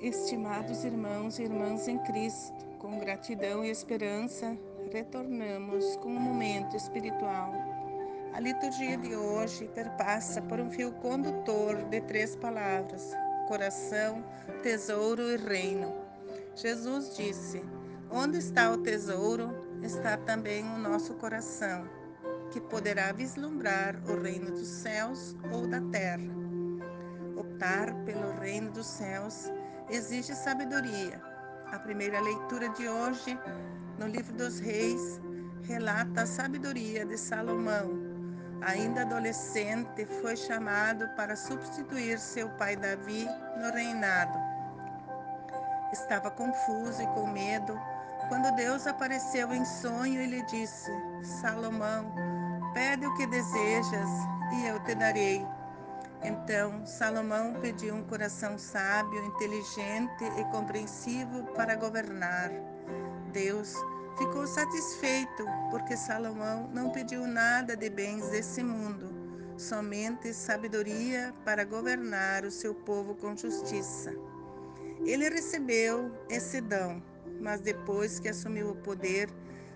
Estimados irmãos e irmãs em Cristo, com gratidão e esperança, retornamos com um momento espiritual. A liturgia de hoje perpassa por um fio condutor de três palavras: coração, tesouro e reino. Jesus disse: Onde está o tesouro, está também o nosso coração, que poderá vislumbrar o reino dos céus ou da terra. Optar pelo reino dos céus exige sabedoria. A primeira leitura de hoje, no livro dos Reis, relata a sabedoria de Salomão. Ainda adolescente, foi chamado para substituir seu pai Davi no reinado. Estava confuso e com medo quando Deus apareceu em sonho e lhe disse: Salomão, pede o que desejas e eu te darei. Então Salomão pediu um coração sábio, inteligente e compreensivo para governar. Deus ficou satisfeito porque Salomão não pediu nada de bens desse mundo, somente sabedoria para governar o seu povo com justiça. Ele recebeu esse dom, mas depois que assumiu o poder,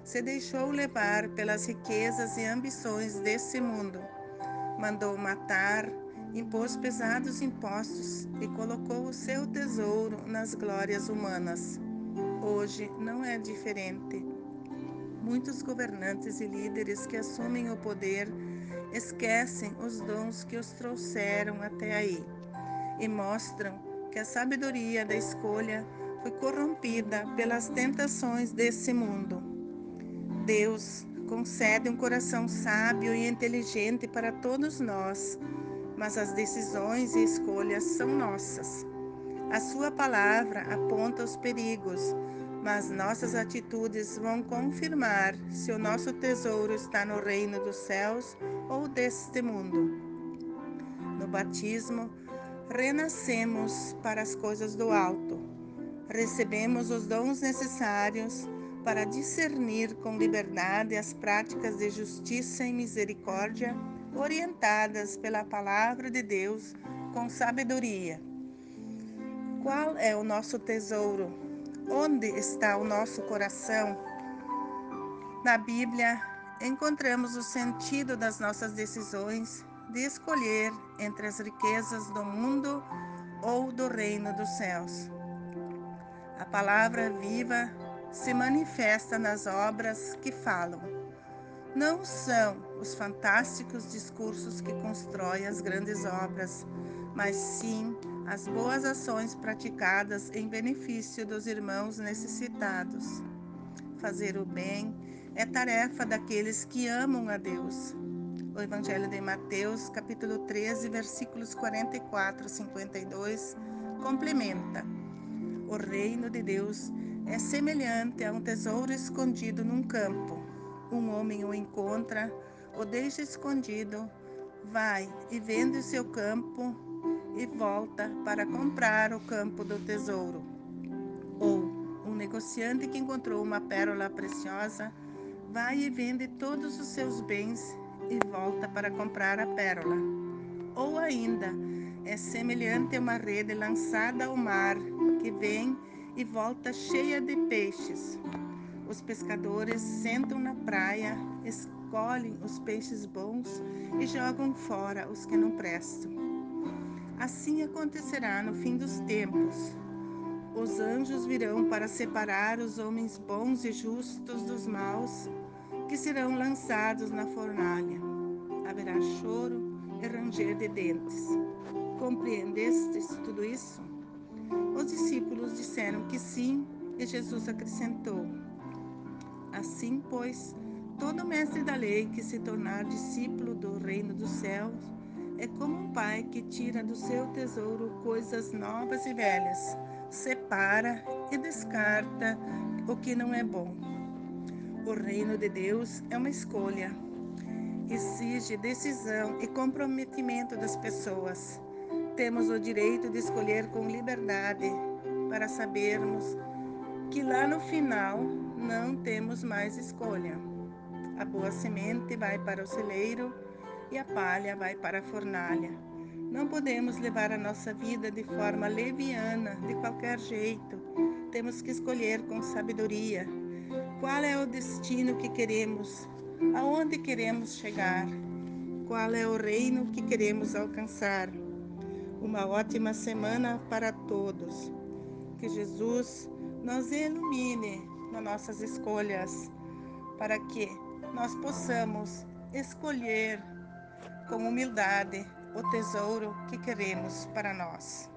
se deixou levar pelas riquezas e ambições desse mundo. Mandou matar, impôs pesados impostos e colocou o seu tesouro nas glórias humanas. Hoje não é diferente. Muitos governantes e líderes que assumem o poder esquecem os dons que os trouxeram até aí e mostram que a sabedoria da escolha foi corrompida pelas tentações desse mundo. Deus concede um coração sábio e inteligente para todos nós mas as decisões e escolhas são nossas. A Sua palavra aponta os perigos, mas nossas atitudes vão confirmar se o nosso tesouro está no reino dos céus ou deste mundo. No batismo, renascemos para as coisas do alto. Recebemos os dons necessários para discernir com liberdade as práticas de justiça e misericórdia orientadas pela palavra de Deus com sabedoria. Qual é o nosso tesouro? Onde está o nosso coração? Na Bíblia, encontramos o sentido das nossas decisões de escolher entre as riquezas do mundo ou do reino dos céus. A palavra viva se manifesta nas obras que falam. Não são os fantásticos discursos que constroem as grandes obras, mas sim as boas ações praticadas em benefício dos irmãos necessitados. Fazer o bem é tarefa daqueles que amam a Deus. O Evangelho de Mateus, capítulo 13, versículos 44 a 52, complementa: O reino de Deus é semelhante a um tesouro escondido num campo um homem o encontra, o deixa escondido, vai e vende o seu campo e volta para comprar o campo do tesouro. Ou um negociante que encontrou uma pérola preciosa, vai e vende todos os seus bens e volta para comprar a pérola. Ou ainda, é semelhante a uma rede lançada ao mar que vem e volta cheia de peixes. Os pescadores sentam na praia, escolhem os peixes bons e jogam fora os que não prestam. Assim acontecerá no fim dos tempos. Os anjos virão para separar os homens bons e justos dos maus, que serão lançados na fornalha. Haverá choro e ranger de dentes. Compreendestes tudo isso? Os discípulos disseram que sim, e Jesus acrescentou: Assim, pois, todo mestre da lei que se tornar discípulo do reino dos céus é como um pai que tira do seu tesouro coisas novas e velhas, separa e descarta o que não é bom. O reino de Deus é uma escolha. Exige decisão e comprometimento das pessoas. Temos o direito de escolher com liberdade para sabermos que lá no final não temos mais escolha. A boa semente vai para o celeiro e a palha vai para a fornalha. Não podemos levar a nossa vida de forma leviana, de qualquer jeito. Temos que escolher com sabedoria qual é o destino que queremos, aonde queremos chegar, qual é o reino que queremos alcançar. Uma ótima semana para todos. Que Jesus nos ilumine nas nossas escolhas, para que nós possamos escolher com humildade o tesouro que queremos para nós.